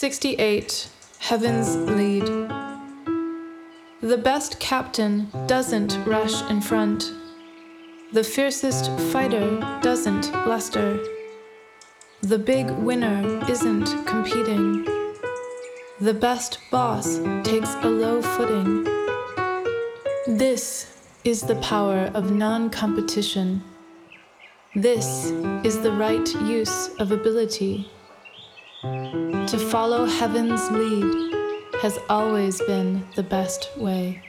68 Heaven's Lead. The best captain doesn't rush in front. The fiercest fighter doesn't bluster. The big winner isn't competing. The best boss takes a low footing. This is the power of non competition. This is the right use of ability. To follow heaven's lead has always been the best way.